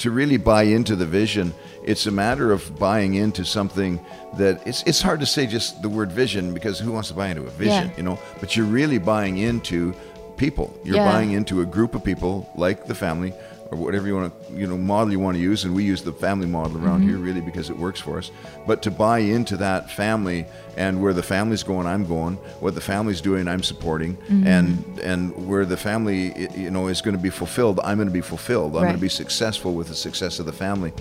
to really buy into the vision, it's a matter of buying into something that it's it's hard to say just the word vision because who wants to buy into a vision, Yeah. you know? But you're really buying into people. You're Yeah. buying into a group of people like the family or whatever you want to, you know, model you want to use. And we use the family model around mm-hmm. here really because it works for us. But to buy into that family and where the family's going, I'm going. What the family's doing, I'm supporting. Mm-hmm. And and where the family, you know, is going to be fulfilled, I'm going to be fulfilled. I'm going to be successful with the success of the family.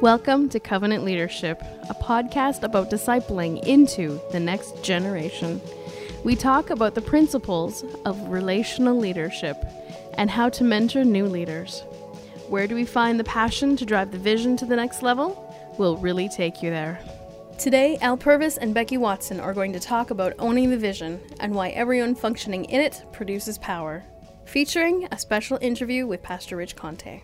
Welcome to Covenant Leadership, a podcast about discipling into the next generation. We talk about the principles of relational leadership and how to mentor new leaders. Where do we find the passion to drive the vision to the next level? We'll really take you there. Today, Al Purvis and Becky Watson are going to talk about owning the vision and why everyone functioning in it produces power, featuring a special interview with Pastor Rich Conte.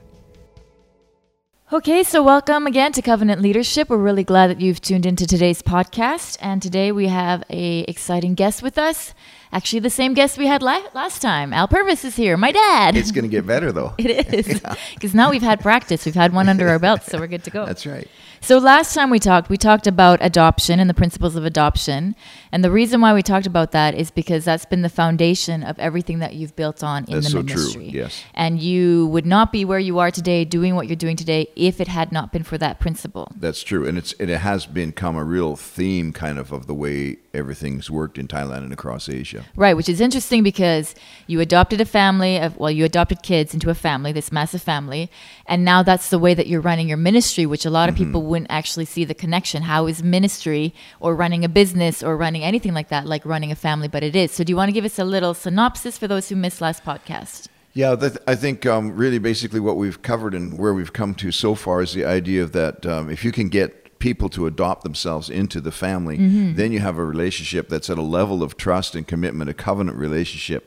Okay, so welcome again to Covenant Leadership. We're really glad that you've tuned into today's podcast, and today we have a exciting guest with us. Actually, the same guest we had la- last time. Al Purvis is here, my dad. It's going to get better though. it is because now we've had practice. We've had one under our belts, so we're good to go. That's right. So last time we talked, we talked about adoption and the principles of adoption. And the reason why we talked about that is because that's been the foundation of everything that you've built on in That's the so true, ministry. yes. And you would not be where you are today doing what you're doing today if it had not been for that principle. That's true, and it's and it has become a real theme, kind of, of the way everything's worked in Thailand and across Asia. Right, which is interesting because you adopted a family of well, you adopted kids into a family, this massive family, and now that's the way that you're running your ministry, which a lot of people wouldn't actually see the connection. How is ministry or running a business or running anything like that like running a family? But it is. So, do you want to give us a little synopsis for those who missed last podcast? Yeah, that, I think um, really basically what we've covered and where we've come to so far is the idea of that um, if you can get people to adopt themselves into the family, then you have a relationship that's at a level of trust and commitment, a covenant relationship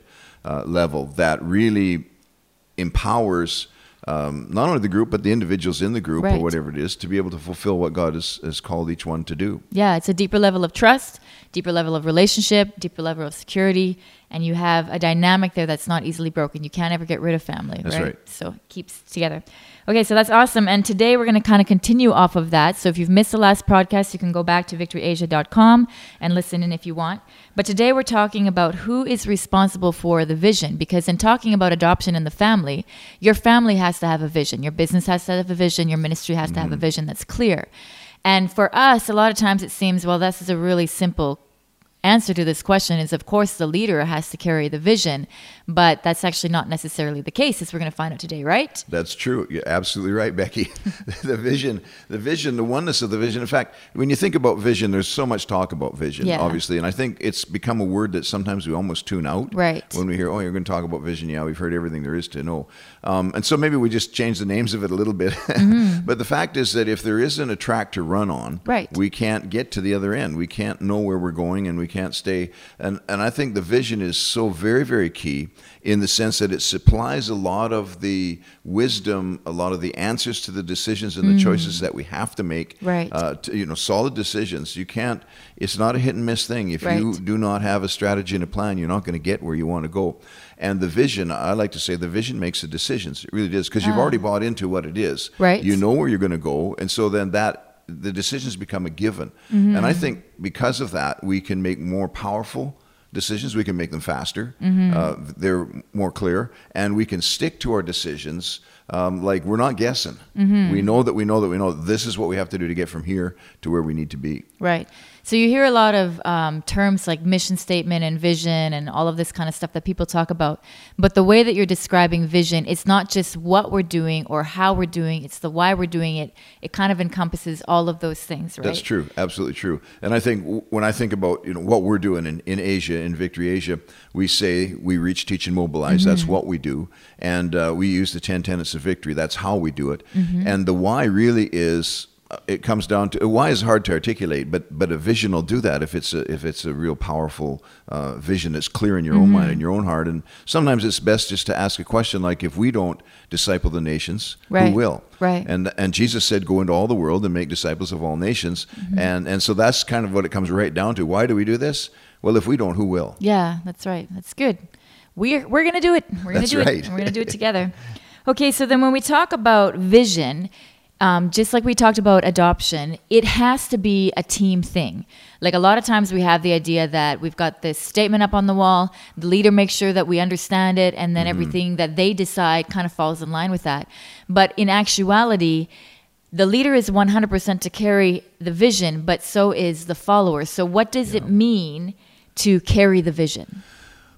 uh, level that really empowers um, not only the group but the individuals in the group Right. or whatever it is to be able to fulfill what God has, has called each one to do. Yeah, it's a deeper level of trust, deeper level of relationship, deeper level of security, and you have a dynamic there that's not easily broken. You can't ever get rid of family, That's right? right. So it keeps together. Okay, so that's awesome. And today we're going to kind of continue off of that. So if you've missed the last podcast, you can go back to victoryasia.com and listen in if you want. But today we're talking about who is responsible for the vision because in talking about adoption in the family, your family has to have a vision, your business has to have a vision, your ministry has to have a mm-hmm. vision that's clear. And for us, a lot of times it seems, well, this is a really simple answer to this question is of course the leader has to carry the vision, but that's actually not necessarily the case as we're going to find out today, right? That's true. You're absolutely right, Becky. the vision, the vision, the oneness of the vision. In fact, when you think about vision, there's so much talk about vision, Yeah. obviously, and I think it's become a word that sometimes we almost tune out. Right. When we hear, "Oh, you're going to talk about vision," yeah, we've heard everything there is to know, um, and so maybe we just change the names of it a little bit. but the fact is that if there isn't a track to run on, Mm-hmm. Right. we can't get to the other end. We can't know where we're going, and we can't stay. And and I think the vision is so very very key in the sense that it supplies a lot of the wisdom, a lot of the answers to the decisions and the choices that we have to make. Mm. Right. Uh, to, you know, solid decisions. You can't. It's not a hit and miss thing. If you do not have a strategy and a plan, you're not going to get where you want to go. And the vision, I like to say, the vision makes the decisions. It really does because you've already bought into what it is. Right. You know where you're going to go, and so then that the decisions become a given. Mm-hmm. And I think because of that, we can make more powerful decisions. We can make them faster. Mm-hmm. Uh, they're more clear, and we can stick to our decisions. Um, like we're not guessing. Mm-hmm. We know that we know that we know this is what we have to do to get from here to where we need to be. Right. So you hear a lot of um, terms like mission statement and vision and all of this kind of stuff that people talk about. But the way that you're describing vision, it's not just what we're doing or how we're doing, it's the why we're doing it. It kind of encompasses all of those things, right? That's true, absolutely true. And I think when I think about you know what we're doing in, in Asia, in Victory Asia, we say we reach, teach, and mobilize. Mm-hmm. That's what we do, and uh, we use the ten tenets of victory. That's how we do it. Mm-hmm. And the why really is. Uh, It comes down to why is hard to articulate, but but a vision will do that if it's a if it's a real powerful uh, vision that's clear in your own Mm-hmm. mind and your own heart. And sometimes it's best just to ask a question like, if we don't disciple the nations, Right. who will? Right. And and Jesus said, "Go into all the world and make disciples of all nations." And and so that's kind of what it comes right down to. Why do we do this? Well, if we don't, who will? Yeah, that's right. That's good. we're we're gonna do it. We're gonna That's do right. it. We're gonna do it together. Okay, so then when we talk about vision, um, just like we talked about adoption, it has to be a team thing. Like a lot of times we have the idea that we've got this statement up on the wall, the leader makes sure that we understand it, and then everything that they decide kind of falls in line with that. But in actuality, the leader is 100% to carry the vision, but so is the follower. So, what does it mean to carry the vision?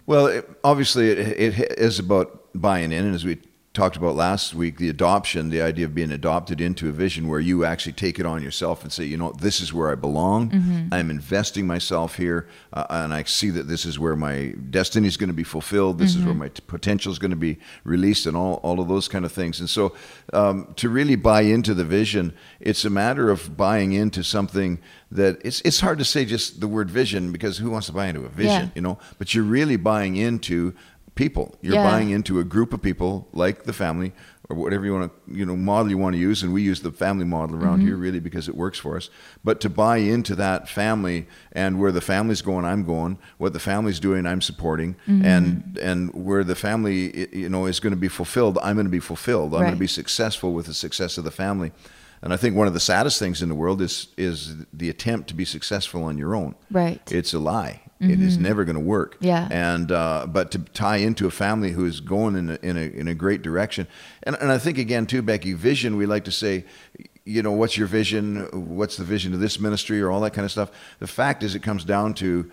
Well, it, obviously, it, it is about buying in, and as we talked about last week, the adoption, the idea of being adopted into a vision where you actually take it on yourself and say, you know, this is where I belong. I'm investing myself here, uh, and I see that this is where my destiny is going to be fulfilled. This is where my t- potential is going to be released, and all all of those kind of things. And so, um, to really buy into the vision, it's a matter of buying into something that it's it's hard to say just the word vision because who wants to buy into a vision, Yeah. you know? But you're really buying into people. You're Yeah. buying into a group of people like the family or whatever you want to, you know, model you want to use. And we use the family model around Mm-hmm. here really because it works for us. But to buy into that family and where the family's going, I'm going. What the family's doing, I'm supporting. Mm-hmm. And and where the family, you know, is going to be fulfilled, I'm going to be fulfilled. I'm going to be successful with the success of the family. And I think one of the saddest things in the world is is the attempt to be successful on your own. Right. It's a lie. It is never going to work. Mm-hmm. Yeah. And uh, but to tie into a family who is going in a, in a in a great direction, and and I think again too, Becky, vision. We like to say, you know, what's your vision? What's the vision of this ministry, or all that kind of stuff. The fact is, it comes down to.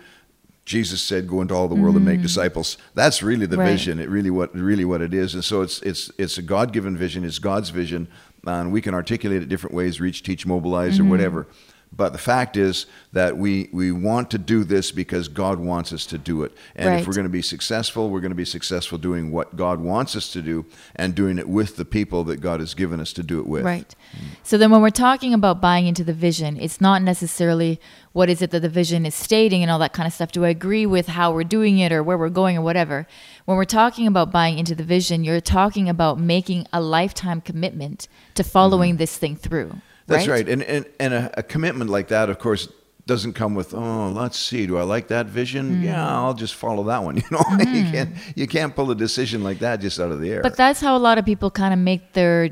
Jesus said, "Go into all the world and make disciples." That's really the Mm-hmm. Right. vision. It really what really what it is, and so it's it's it's a God given vision. It's God's vision, and we can articulate it different ways: reach, teach, mobilize, Mm-hmm. or whatever. But the fact is that we we want to do this because God wants us to do it, and Right. if we're going to be successful, we're going to be successful doing what God wants us to do, and doing it with the people that God has given us to do it with. Right. So then when we're talking about buying into the vision, it's not necessarily what is it that the vision is stating and all that kind of stuff. Do I agree with how we're doing it or where we're going or whatever? When we're talking about buying into the vision, you're talking about making a lifetime commitment to following mm-hmm. this thing through. That's right. And and, and a, a commitment like that, of course, doesn't come with oh, let's see, do I like that vision? Mm. Yeah, I'll just follow that one. You know, you can't you can't pull a decision like that just out of the air. But that's how a lot of people kind of make their.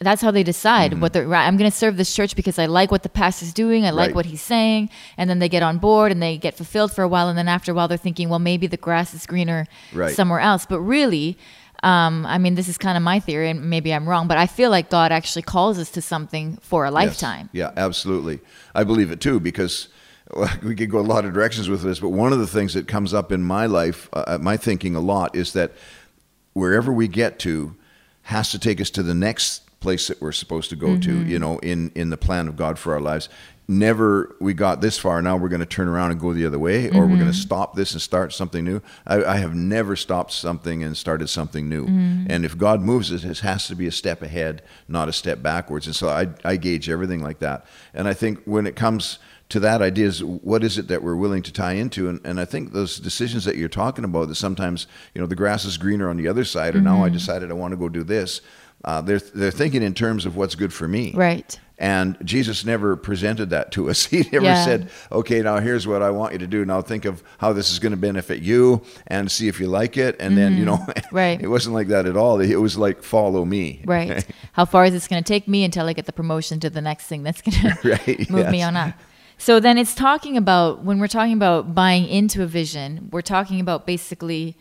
That's how they decide what they're. Right, I'm going to serve this church because I like what the pastor's doing. I like Right. what he's saying, and then they get on board and they get fulfilled for a while, and then after a while they're thinking, well, maybe the grass is greener Right. somewhere else. But really, um, I mean, this is kind of my theory, and maybe I'm wrong, but I feel like God actually calls us to something for a Yes. lifetime. Yeah, absolutely. I believe it too because we could go a lot of directions with this. But one of the things that comes up in my life, uh, my thinking a lot, is that wherever we get to has to take us to the next place that we're supposed to go to. You know, in in the plan of God for our lives. Never we got this far. Now we're going to turn around and go the other way, or we're going to mm-hmm. stop this and start something new. I, I have never stopped something and started something new. Mm-hmm. And if God moves it, it has to be a step ahead, not a step backwards. And so I, I gauge everything like that. And I think when it comes to that idea is what is it that we're willing to tie into and, and i think those decisions that you're talking about that sometimes you know the grass is greener on the other side or now i mm-hmm. decided i want to go do this uh, they're, they're thinking in terms of what's good for me Right. And jesus never presented that to us he never Yeah. said okay now here's what i want you to do now think of how this is going to benefit you and see if you like it and then you know Mm-hmm. Right. it wasn't like that at all it was like follow me Right. How far is this going to take me until I get the promotion to the next thing that's going to Right, move me on up? So then it's talking about when we're talking about buying into a vision, we're talking about basically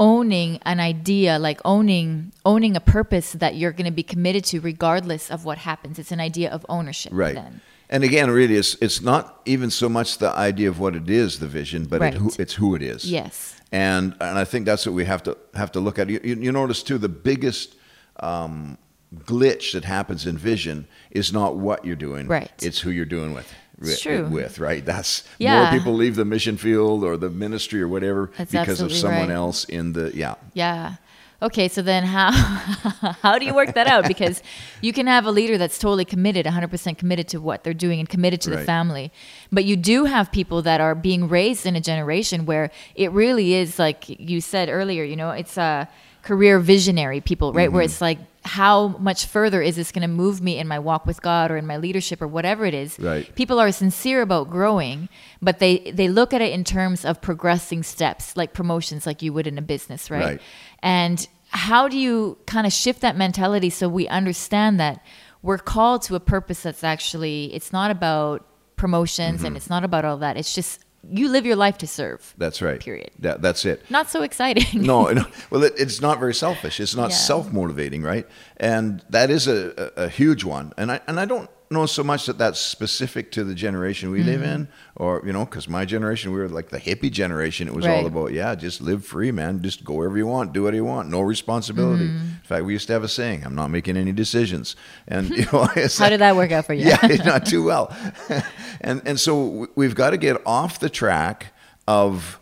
owning an idea, like owning owning a purpose that you're going to be committed to regardless of what happens. It's an idea of ownership Right. then. And again, really, it's it's not even so much the idea of what it is, the vision, but Right. it, it's who it is. Yes. And and I think that's what we have to have to look at. You, you, you notice too, the biggest um, glitch that happens in vision is not what you're doing. Right. It's who you're doing with. It's true. With right, that's Yeah. more people leave the mission field or the ministry or whatever That's because of someone right. else in the yeah. Yeah. Okay, so then how how do you work that out? Because you can have a leader that's totally committed, 100% committed to what they're doing and committed to the family. But you do have people that are being raised in a generation where it really is like you said earlier, you know, it's uh career visionary people, right? Where it's like, how much further is this going to move me in my walk with God or in my leadership or whatever it is? Right. People are sincere about growing, but they they look at it in terms of progressing steps, like promotions, like you would in a business, right? Right. And how do you kind of shift that mentality so we understand that we're called to a purpose that's actually it's not about promotions Mm-hmm. and it's not about all that. It's just you live your life to serve. That's right. Period. That, that's it. Not so exciting. no, no. Well, it, it's not very selfish. It's not Yeah. self-motivating, right? And that is a, a, a huge one. And I and I don't know so much that that's specific to the generation we live Mm-hmm. in, or you know, because my generation we were like the hippie generation. It was all about yeah, just live free, man. Just go wherever you want, do what you want, no responsibility. Mm-hmm. In fact, we used to have a saying: "I'm not making any decisions." And you know, How did that work out for you? yeah, not too well. and and so we've got to get off the track of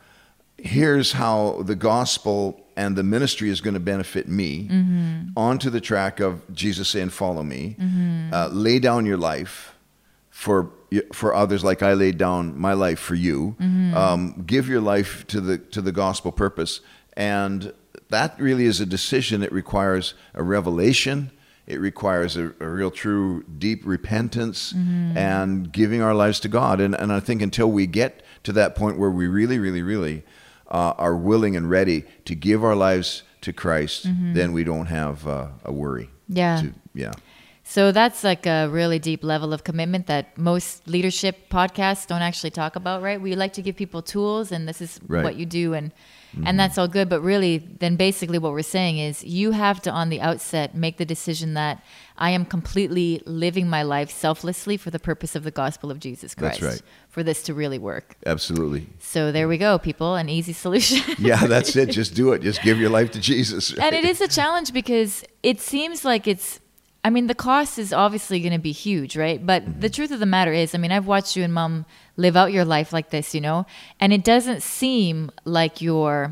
here's how the gospel and the ministry is going to benefit me onto the track of Jesus saying, "Follow me." Uh, lay down your life for for others, like I laid down my life for you. Um, give your life to the to the gospel purpose, and that really is a decision. It requires a revelation. It requires a, a real, true, deep repentance and giving our lives to God. And, and I think until we get to that point where we really, really, really uh, are willing and ready to give our lives to Christ, then we don't have uh, a worry. Yeah. To- yeah. So that's like a really deep level of commitment that most leadership podcasts don't actually talk about, right? We like to give people tools and this is Right. what you do and and mm-hmm. that's all good, but really then basically what we're saying is you have to on the outset make the decision that I am completely living my life selflessly for the purpose of the gospel of Jesus Christ. That's right. For this to really work. Absolutely. So there we go, people, an easy solution. Yeah, that's it. Just do it. Just give your life to Jesus. and it is a challenge because it seems like it's i mean the cost is obviously going to be huge right but Mm-hmm. the truth of the matter is i mean i've watched you and mom live out your life like this you know and it doesn't seem like you're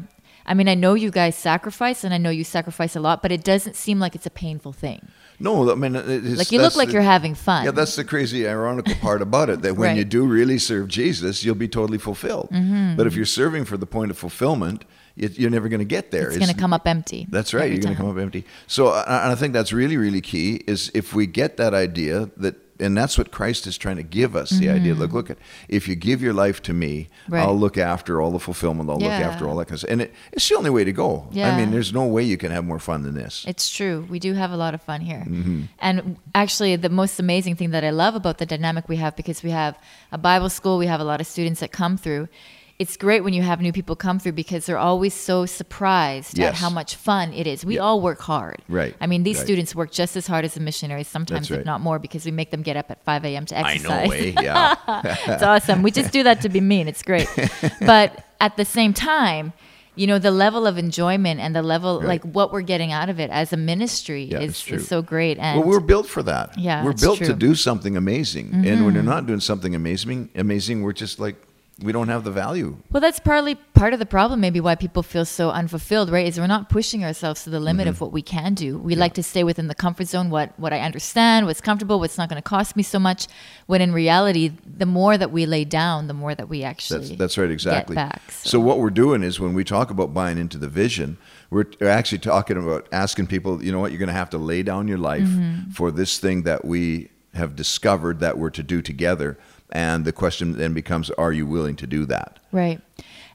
i mean i know you guys sacrifice and i know you sacrifice a lot but it doesn't seem like it's a painful thing No, I mean, it's, like you look like the- you're having fun Yeah, that's the crazy, ironical part about it. That when Right. you do really serve Jesus, you'll be totally fulfilled. Mm-hmm. But if you're serving for the point of fulfillment, you're never going to get there. it's going to come up empty That's right. You're going to come up empty. So, uh, and I think that's really, really key. Is if we get that idea that, and that's what Christ is trying to give us. The idea. Look, look at if you give your life to me, Mm-hmm. Right. I'll look after all the fulfillment. I'll look after all that kind of stuff. And it, it's the only way to go. Yeah. I mean, there's no way you can have more fun than this. It's true. We do have a lot of fun here. Mm-hmm. And actually, the most amazing thing that I love about the dynamic we have, because we have a Bible school, we have a lot of students that come through. It's great when you have new people come through because they're always so surprised at how much fun it is. We Yeah. all work hard. Right, I mean, these right. students work just as hard as the missionaries, sometimes, That's if not more, because we make them get up at 5 a.m. to exercise. I know, eh? Yeah. it's awesome. We just do that to be mean. It's great. But at the same time, you know, the level of enjoyment and the level, Right. like what we're getting out of it as a ministry Yeah, is, is so great. And well, we're built for that. Yeah, we're built to true. Mm-hmm. do something amazing. And when you're not doing something amazing, amazing, we're just like we don't have the value. well, that's partly part of the problem, maybe why people feel so unfulfilled, right? Is we're not pushing ourselves to the limit Mm-hmm. of what we can do. We like to stay within the comfort zone, what what I understand, what's comfortable, what's not going to cost me so much. When in reality, the more that we lay down, the more that we actually That's that's right, exactly. Back. So. what we're doing is when we talk about buying into the vision, we're actually talking about asking people, you know what, you're going to have to lay down your life Mm-hmm. for this thing that we have discovered that we're to do together. And the question then becomes, are you willing to do that? Right.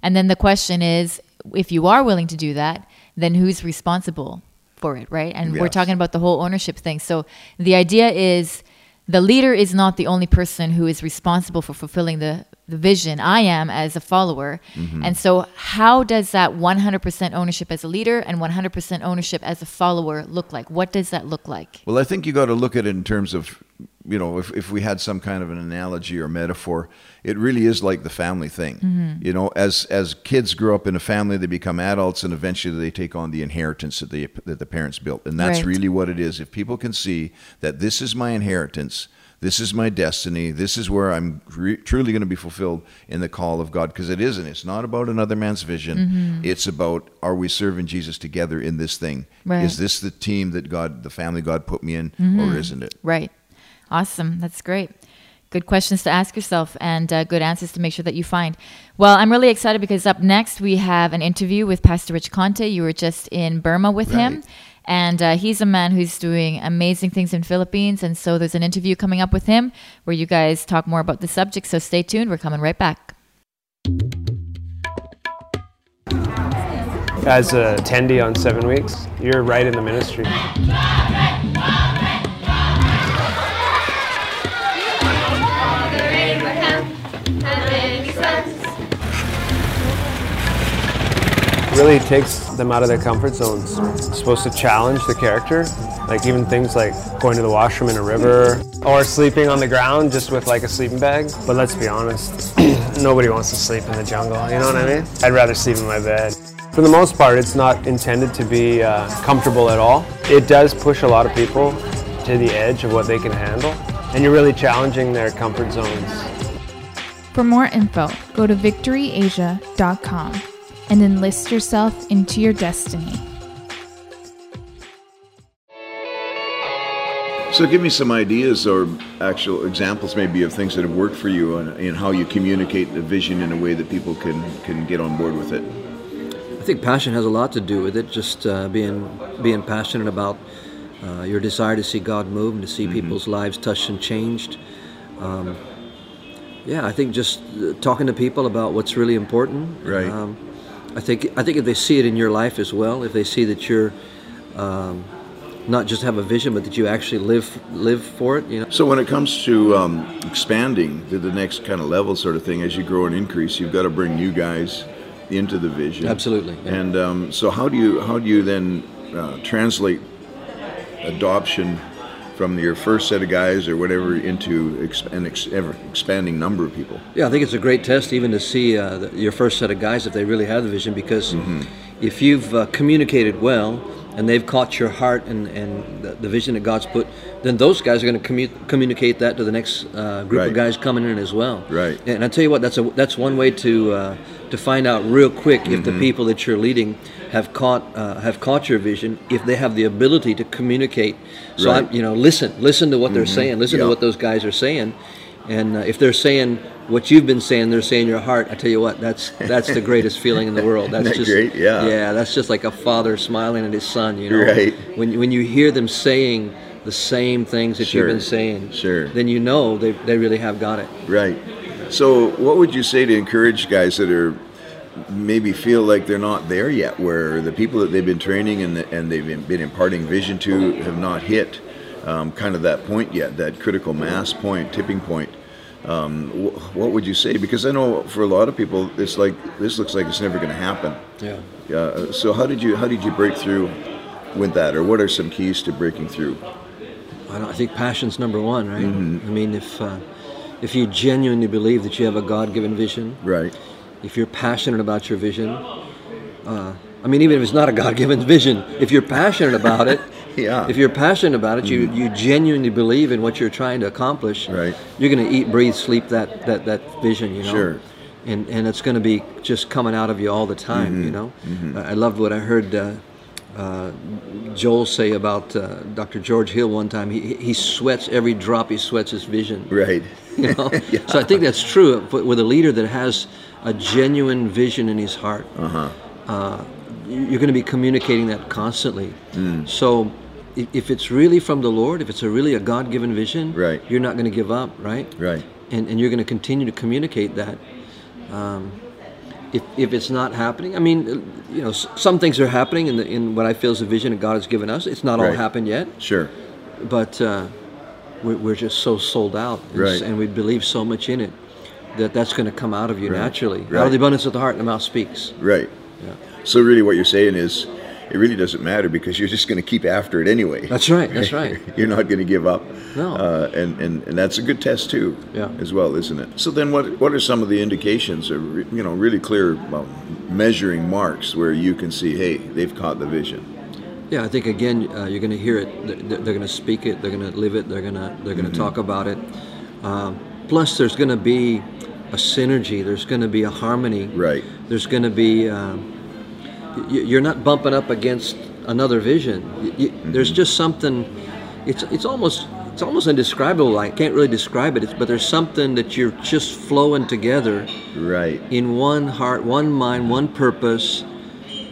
And then the question is if you are willing to do that, then who's responsible for it, right? And we're talking about the whole ownership thing. So the idea is the leader is not the only person who is responsible for fulfilling the, the vision. I am as a follower. Mm-hmm. And so, how does that 100% ownership as a leader and 100% ownership as a follower look like? What does that look like? Well, I think you got to look at it in terms of, you know, if, if we had some kind of an analogy or metaphor, it really is like the family thing. Mm-hmm. You know, as as kids grow up in a family, they become adults, and eventually they take on the inheritance that they that the parents built, and that's Right. really what it is. If people can see that this is my inheritance. This is my destiny. This is where I'm re- truly going to be fulfilled in the call of God. Because it isn't. It's not about another man's vision. Mm-hmm. It's about are we serving Jesus together in this thing? Right. Is this the team that God, the family God put me in, Mm-hmm. or isn't it? Right. Awesome. That's great. good questions to ask yourself and uh, good answers to make sure that you find. Well, I'm really excited because up next we have an interview with Pastor Rich Conte. You were just in Burma with him. And uh, he's a man who's doing amazing things in Philippines. And so there's an interview coming up with him where you guys talk more about the subject. So stay tuned. We're coming right back. As a attendee on seven weeks, you're right in the ministry. Really takes them out of their comfort zones. It's supposed to challenge the character, like even things like going to the washroom in a river or sleeping on the ground just with like a sleeping bag. But let's be honest, nobody wants to sleep in the jungle, you know what I mean? I'd rather sleep in my bed. For the most part, it's not intended to be uh, comfortable at all. It does push a lot of people to the edge of what they can handle, and you're really challenging their comfort zones. For more info, go to victoryasia.com and enlist yourself into your destiny. So, give me some ideas or actual examples, maybe, of things that have worked for you and, and how you communicate the vision in a way that people can, can get on board with it. I think passion has a lot to do with it. Just uh, being being passionate about uh, your desire to see God move and to see people's lives touched and changed. Um, yeah, I think just uh, talking to people about what's really important. Right. Um, I think I think if they see it in your life as well, if they see that you're um, not just have a vision, but that you actually live live for it, you know. So, when it comes to um, expanding to the next kind of level, sort of thing, as you grow and increase, you've got to bring new guys into the vision. Absolutely, yeah. And um, so, how do you how do you then uh, translate adoption from your first set of guys or whatever into ex- an ex- ever expanding number of people? Yeah, I think it's a great test even to see uh, the, your first set of guys if they really have the vision because if you've uh, communicated well and they've caught your heart and, and the, the vision that God's put, then those guys are going to commu- communicate that to the next uh, group Right. of guys coming in as well. Right. And I tell you what, that's a that's one way to uh, to find out real quick if the people that you're leading have caught uh, have caught your vision, if they have the ability to communicate. So Right. I'm, you know, listen, listen to what they're saying, listen Yeah. to what those guys are saying, and uh, if they're saying what you've been saying, they're saying your heart. I tell you what, that's that's the greatest feeling in the world. That's that just great? Yeah. yeah. That's just like a father smiling at his son. You know, Right. When when you hear them saying the same things that Sure. you've been saying, Sure. then you know they they really have got it. Right. So, what would you say to encourage guys that are maybe feel like they're not there yet, where the people that they've been training and, and they've been, been imparting vision to have not hit um, kind of that point yet, that critical mass point, tipping point? Um, wh- what would you say? Because I know for a lot of people, it's like this looks like it's never going to happen. Yeah. Uh, so, how did you how did you break through with that, or what are some keys to breaking through? I, don't, I think passion's number one, right? I mean, if uh, if you genuinely believe that you have a God-given vision, Right. if you're passionate about your vision, uh, I mean, even if it's not a God-given vision, if you're passionate about it, Yeah. if you're passionate about it, you you genuinely believe in what you're trying to accomplish. Right. You're going to eat, breathe, sleep that that that vision. You know. Sure. And and it's going to be just coming out of you all the time. Mm-hmm. You know. I I loved what I heard. Uh, uh, Joel say about uh, Dr. George Hill one time. He he sweats every drop he sweats his vision. Right. You know? So I think that's true with a leader that has a genuine vision in his heart. Uh-huh. you're going to be communicating that constantly. Mm. So if, if it's really from the Lord, if it's a really a God-given vision, Right. you're not going to give up, right? Right. And, and you're going to continue to communicate that. Um, if, if it's not happening, I mean, you know, some things are happening in, the, in what I feel is the vision that God has given us. It's not all happened yet Sure. but uh, we're, we're just so sold out and, Right. and we believe so much in it that that's going to come out of you naturally out of the abundance of the heart and the mouth speaks Right. Yeah. So really, what you're saying is, it really doesn't matter because you're just going to keep after it anyway. that's right that's right you're not going to give up. No. Uh, and, and and that's a good test too. Yeah. As well, isn't it? So then, what what are some of the indications, or you know, really clear well, measuring marks where you can see, hey, they've caught the vision. yeah i think again uh, you're going to hear it they're, they're going to speak it they're going to live it they're going to they're going to talk about it um, plus there's going to be a synergy there's going to be a harmony Right. there's going to be um, you're not bumping up against another vision Y- y- there's just something it's it's almost it's almost indescribable. I can't really describe it, it's, but there's something that you're just flowing together Right. in one heart, one mind, one purpose,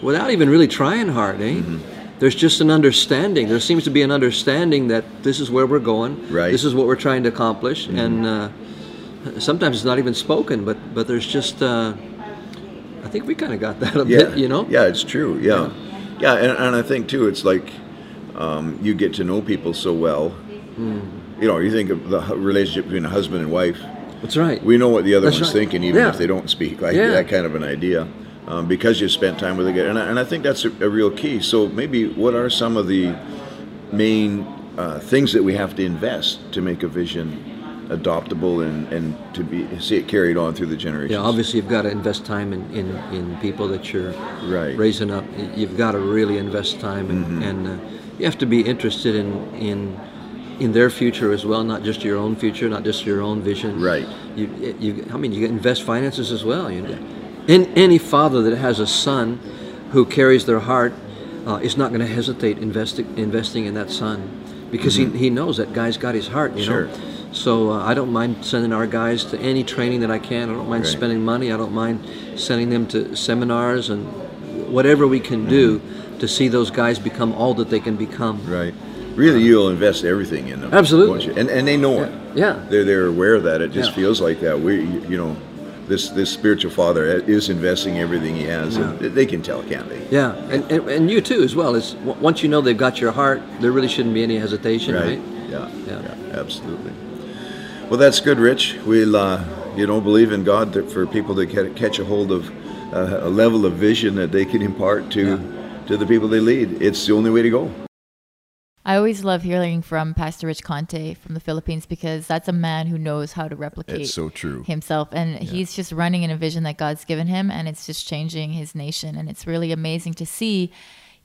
without even really trying hard, eh? Mm-hmm. There's just an understanding. There seems to be an understanding that this is where we're going. Right. Mm-hmm. This is what we're trying to accomplish, and uh, sometimes it's not even spoken, but but there's just. Uh, I think we kind of got that a yeah, bit, you know. Yeah, it's true. Yeah, yeah, and, and I think too, it's like um, you get to know people so well. Hmm. You know, you think of the relationship between a husband and wife. That's right. We know what the other That's one's right. thinking, even Yeah. if they don't speak. Like Yeah. that kind of an idea, um, because you spent time with it, and I, and I think that's a, a real key. So maybe what are some of the main uh, things that we have to invest to make a vision adoptable and, and to be see it carried on through the generations? Yeah, obviously you've got to invest time in, in, in people that you're Right. raising up. You've got to really invest time, and, Mm-hmm. and uh, you have to be interested in in in their future as well, not just your own future, not just your own vision. Right. You, you I mean, you invest finances as well. You know, and any father that has a son who carries their heart uh, is not going to hesitate investing investing in that son because he, he knows that guy's got his heart. You Mm-hmm. Sure. know. So uh, I don't mind sending our guys to any training that I can. I don't mind Right. spending money. I don't mind sending them to seminars and whatever we can do Mm-hmm. to see those guys become all that they can become. Right. Really, you'll invest everything in them. Absolutely. And and they know it. Yeah. They're they're aware of that. It just Yeah. feels like that. We you know, this this spiritual father is investing everything he has, and they can tell, can't they? Yeah, and, and, and you too as well. Is once you know they've got your heart, there really shouldn't be any hesitation, right? Yeah. Yeah. yeah. Absolutely. Well, that's good, Rich. We'll uh, you know believe in God that for people to ca- catch a hold of uh, a level of vision that they can impart to to the people they lead. It's the only way to go. I always love hearing from Pastor Rich Conte from the Philippines because that's a man who knows how to replicate It's so true. himself and he's just running in a vision that God's given him and it's just changing his nation and it's really amazing to see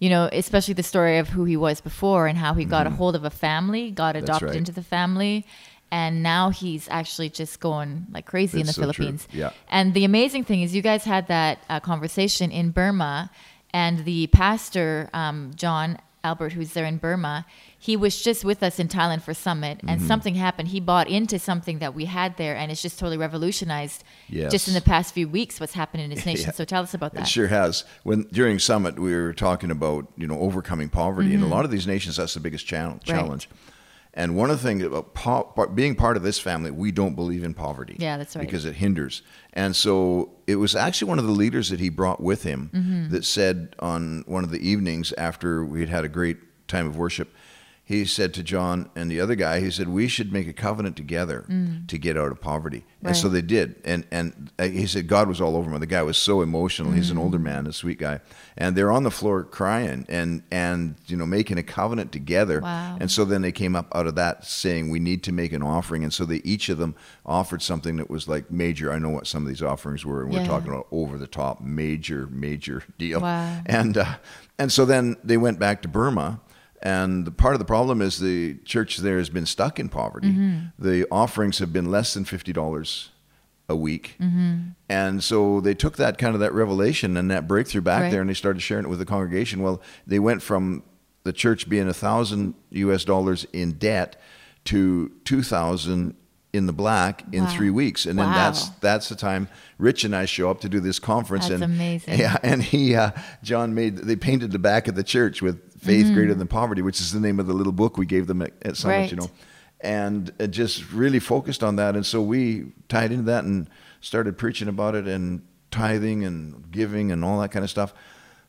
you know especially the story of who he was before and how he got a hold of a family got adopted Mm-hmm. right. into the family and now he's actually just going like crazy in the It's so true. Philippines Yeah. and the amazing thing is you guys had that uh, conversation in Burma and the pastor um, John Albert, who's there in Burma, he was just with us in Thailand for summit, and Mm-hmm. something happened. He bought into something that we had there, and it's just totally revolutionized. Yes. Just in the past few weeks, what's happened in his nation. Yeah. So tell us about that. It sure has. When during summit we were talking about you know overcoming poverty, and a Mm-hmm. lot of these nations that's the biggest challenge. challenge. And one of the things about po- being part of this family, we don't believe in poverty. Yeah, that's right. Because it hinders. And so it was actually one of the leaders that he brought with him Mm-hmm. that said on one of the evenings after we had had a great time of worship, he said to John and the other guy, he said, we should make a covenant together to get out of poverty. And so Mm. They did. And and uh, he said God was all over him. The guy was so emotional. He's an older Mm. man, a sweet guy. And they're on the floor crying and and you know making a covenant together. Wow. And so then they came up out of that saying we need to make an offering. And so they each of them offered something that was like major. I know what some of these offerings were, and we're talking about over the top, major, major deal. Wow. And uh, and so then they went back to Burma. And the part of the problem is the church there has been stuck in poverty. Mm-hmm. The offerings have been less than fifty dollars a week, Mm-hmm. and so they took that kind of that revelation and that breakthrough back Right. there, and they started sharing it with the congregation. Well, they went from the church being a thousand U.S. dollars in debt to two thousand in the black in Wow. three weeks, and then Wow. that's that's the time Rich and I show up to do this conference. That's and amazing. Yeah, and he uh, John made they painted the back of the church with faith Mm-hmm. greater than poverty, which is the name of the little book we gave them at, at Summit. You know, and it just really focused on that, and so we tied into that and started preaching about it and tithing and giving and all that kind of stuff.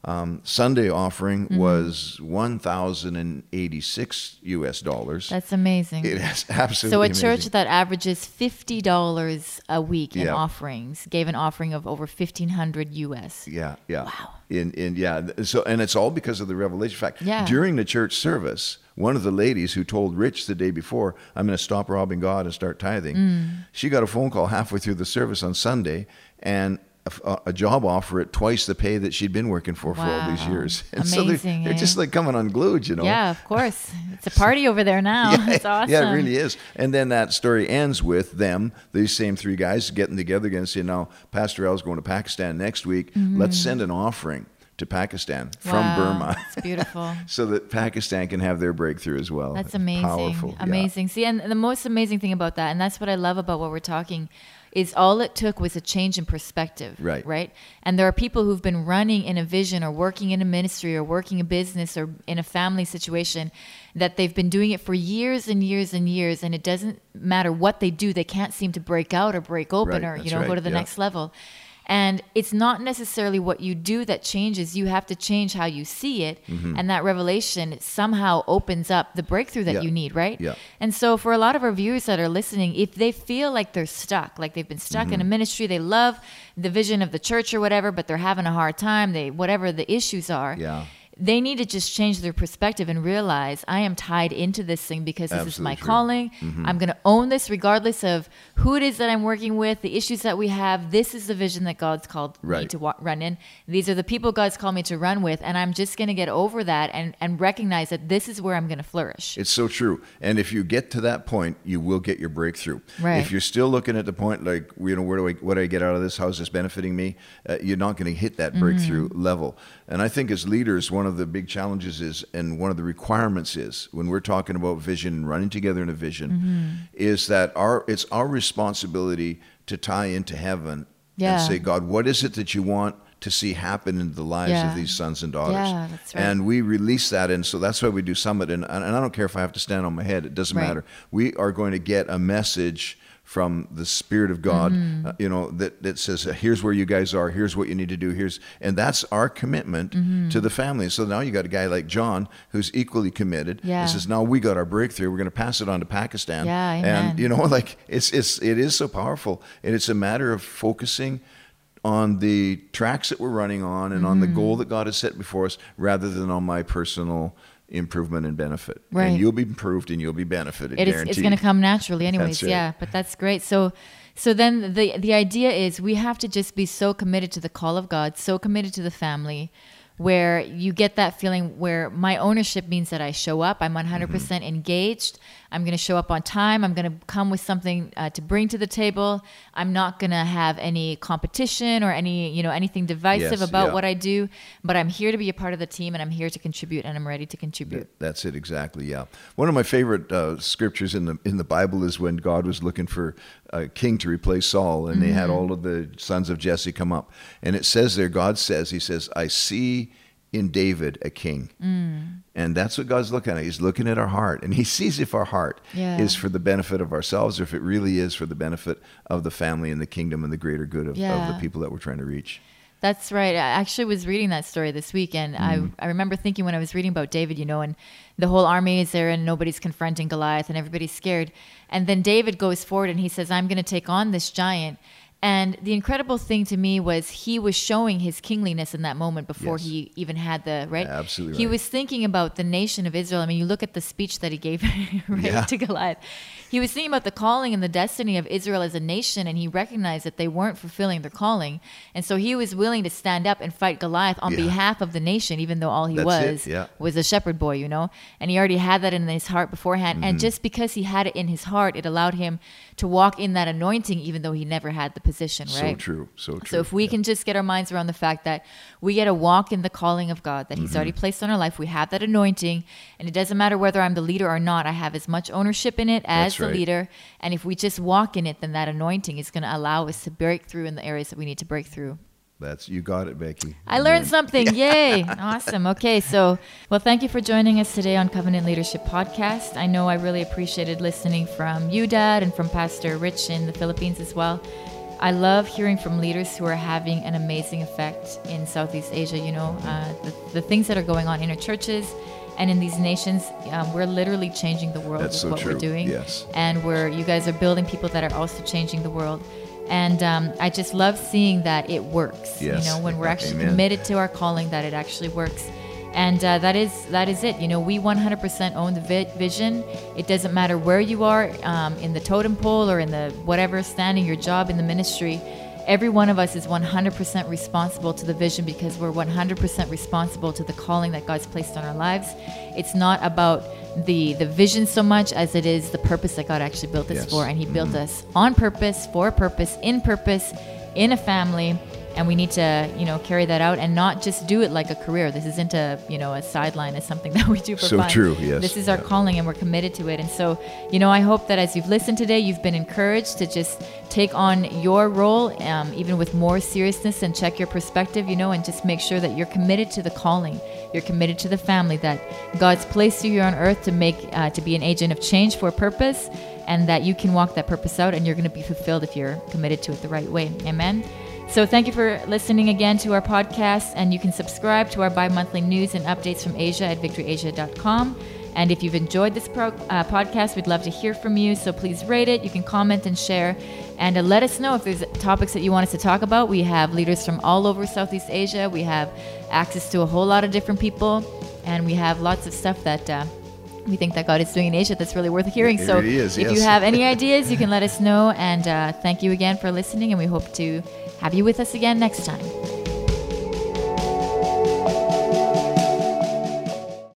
Um, Sunday offering Mm-hmm. was one thousand and eighty-six U.S. dollars. That's amazing. It is absolutely so a amazing. church that averages fifty dollars a week in Yeah. offerings gave an offering of over fifteen hundred US. Yeah, yeah. Wow. In in yeah. So and it's all because of the revelation fact. Yeah. During the church service, one of the ladies who told Rich the day before, "I'm going to stop robbing God and start tithing," Mm. she got a phone call halfway through the service on Sunday and. A, a- job offer at twice the pay that she'd been working for for all these years, and so they're, Amazing, they're eh? just like coming unglued, you know. Yeah, of course. It's a party over there now. Yeah, it's awesome. Yeah, it really is. And then that story ends with them, these same three guys, getting together again and saying, now, Pastor Al's going to Pakistan next week. Mm-hmm. Let's send an offering to Pakistan from Wow, Burma. It's beautiful. so that Pakistan can have their breakthrough as well. That's amazing. Powerful. yeah. Amazing. See, and the most amazing thing about that, and that's what I love about what we're talking, is all it took was a change in perspective. Right. Right. And there are people who've been running in a vision or working in a ministry or working a business or in a family situation that they've been doing it for years and years and years, and it doesn't matter what they do, they can't seem to break out or break open Right, or you that's know go to the yeah. next level. And it's not necessarily what you do that changes. You have to change how you see it. And that revelation somehow opens up the breakthrough that Mm-hmm. Yeah. you need, right? Yeah. And so, for a lot of our viewers that are listening, if they feel like they're stuck, like they've been stuck Mm-hmm. in a ministry, they love the vision of the church or whatever, but they're having a hard time, they whatever the issues are. Yeah. They need to just change their perspective and realize I am tied into this thing because this is my true. calling. Mm-hmm. I'm going to own this regardless of who it is that I'm working with, the issues that we have. This is the vision that God's called me Right. to wa- run in. These are the people God's called me to run with, and I'm just going to get over that and, and recognize that this is where I'm going to flourish. It's so true. And if you get to that point, you will get your breakthrough. Right. If you're still looking at the point like, you know, where do I, what do I get out of this? How is this benefiting me? Uh, you're not going to hit that breakthrough Mm-hmm. level. And I think as leaders, one of the big challenges is, and one of the requirements is, when we're talking about vision and running together in a vision, Mm-hmm. is that our it's our responsibility to tie into heaven Yeah. and say, God, what is it that you want? To see happen in the lives Yeah. of these sons and daughters, Yeah, that's right. and we release that and so that's why we do summit and, and i don't care if i have to stand on my head it doesn't Right. matter we are going to get a message from the spirit of god Mm-hmm. uh, you know that, that says here's where you guys are here's what you need to do here's and that's our commitment Mm-hmm. to the family so now you got a guy like john who's equally committed Yeah. and says now we got our breakthrough we're going to pass it on to pakistan Yeah, amen. and you know like it's it's it is so powerful and it's a matter of focusing on the tracks that we're running on and on the Mm-hmm. goal that God has set before us rather than on my personal improvement and benefit. Right. And you'll be improved and you'll be benefited. It is, it's going to come naturally anyways That's yeah but that's great so so then the the idea is we have to just be so committed to the call of god so committed to the family where you get that feeling where my ownership means that i show up i'm 100% Mm-hmm. engaged i'm going to show up on time i'm going to come with something uh, to bring to the table i'm not going to have any competition or any you know anything divisive Yes, about yeah. what i do but i'm here to be a part of the team and i'm here to contribute and i'm ready to contribute That's it exactly. Yeah. One of my favorite uh, scriptures in the in the Bible is when God was looking for a king to replace Saul, and they had Mm-hmm. all of the sons of Jesse come up, and it says there, God says, He says, "I see in David a king," Mm. and that's what God's looking at. He's looking at our heart, and He sees if our heart Yeah. is for the benefit of ourselves, or if it really is for the benefit of the family and the kingdom and the greater good of, of the people that we're trying to reach. That's right. I actually was reading that story this week, and Mm. I, I remember thinking when I was reading about David, you know, and the whole army is there and nobody's confronting Goliath and everybody's scared. And then David goes forward and he says, I'm going to take on this giant. And the incredible thing to me was he was showing his kingliness in that moment before Yes. he even had the right. Absolutely He right. was thinking about the nation of Israel. I mean, you look at the speech that he gave right Yeah. to Goliath. He was thinking about the calling and the destiny of Israel as a nation, and he recognized that they weren't fulfilling their calling. And so he was willing to stand up and fight Goliath on Yeah. behalf of the nation, even though all he That's was yeah. was a shepherd boy, you know? And he already had that in his heart beforehand. Mm-hmm. And just because he had it in his heart, it allowed him to walk in that anointing, even though he never had the position, So right? true. So true. So if we Yeah. can just get our minds around the fact that we get to walk in the calling of God that He's Mm-hmm. already placed on our life, we have that anointing, and it doesn't matter whether I'm the leader or not. I have as much ownership in it as That's the right. leader, and if we just walk in it, then that anointing is going to allow us to break through in the areas that we need to break through. That's you got it, Becky. I learned something. Yay. Awesome. Okay. So, well, thank you for joining us today on Covenant Leadership Podcast. I know I really appreciated listening from you, Dad, and from Pastor Rich in the Philippines as well. I love hearing from leaders who are having an amazing effect in Southeast Asia. You know, uh, the, the things that are going on in our churches and in these nations, um, we're literally changing the world That's with so what true. we're doing. Yes. And we're, you guys are building people that are also changing the world. And um, I just love seeing that it works. Yes. You know, when we're actually Amen. committed to our calling, that it actually works. And uh, that is that is it. You know, we 100% own the vi- vision. It doesn't matter where you are um, in the totem pole or in the whatever standing, your job in the ministry. Every one of us is 100% responsible to the vision because we're 100% responsible to the calling that God's placed on our lives. It's not about the the vision so much as it is the purpose that God actually built us Yes. for, and He built us on purpose, for a purpose, in purpose, in a family and we need to you know carry that out and not just do it like a career. This isn't a you know a sideline it's something that we do for So fun. true, yes. this is our Yeah. calling and we're committed to it. And so you know i hope that as you've listened today you've been encouraged to just take on your role um, even with more seriousness and check your perspective you know and just make sure that you're committed to the calling. You're committed to the family that god's placed you here on earth to make uh, to be an agent of change for a purpose and that you can walk that purpose out and you're going to be fulfilled if you're committed to it the right way. Amen so thank you for listening again to our podcast, and you can subscribe to our bi-monthly news and updates from Asia at victoryasia.com. And if you've enjoyed this pro- uh, podcast, we'd love to hear from you. So please rate it. You can comment and share, and uh, let us know if there's topics that you want us to talk about. We have leaders from all over Southeast Asia. We have access to a whole lot of different people, and we have lots of stuff that. Uh, we think that God is doing in Asia that's really worth hearing. It so, really is, if you have any ideas, you can let us know. And uh, thank you again for listening. And we hope to have you with us again next time.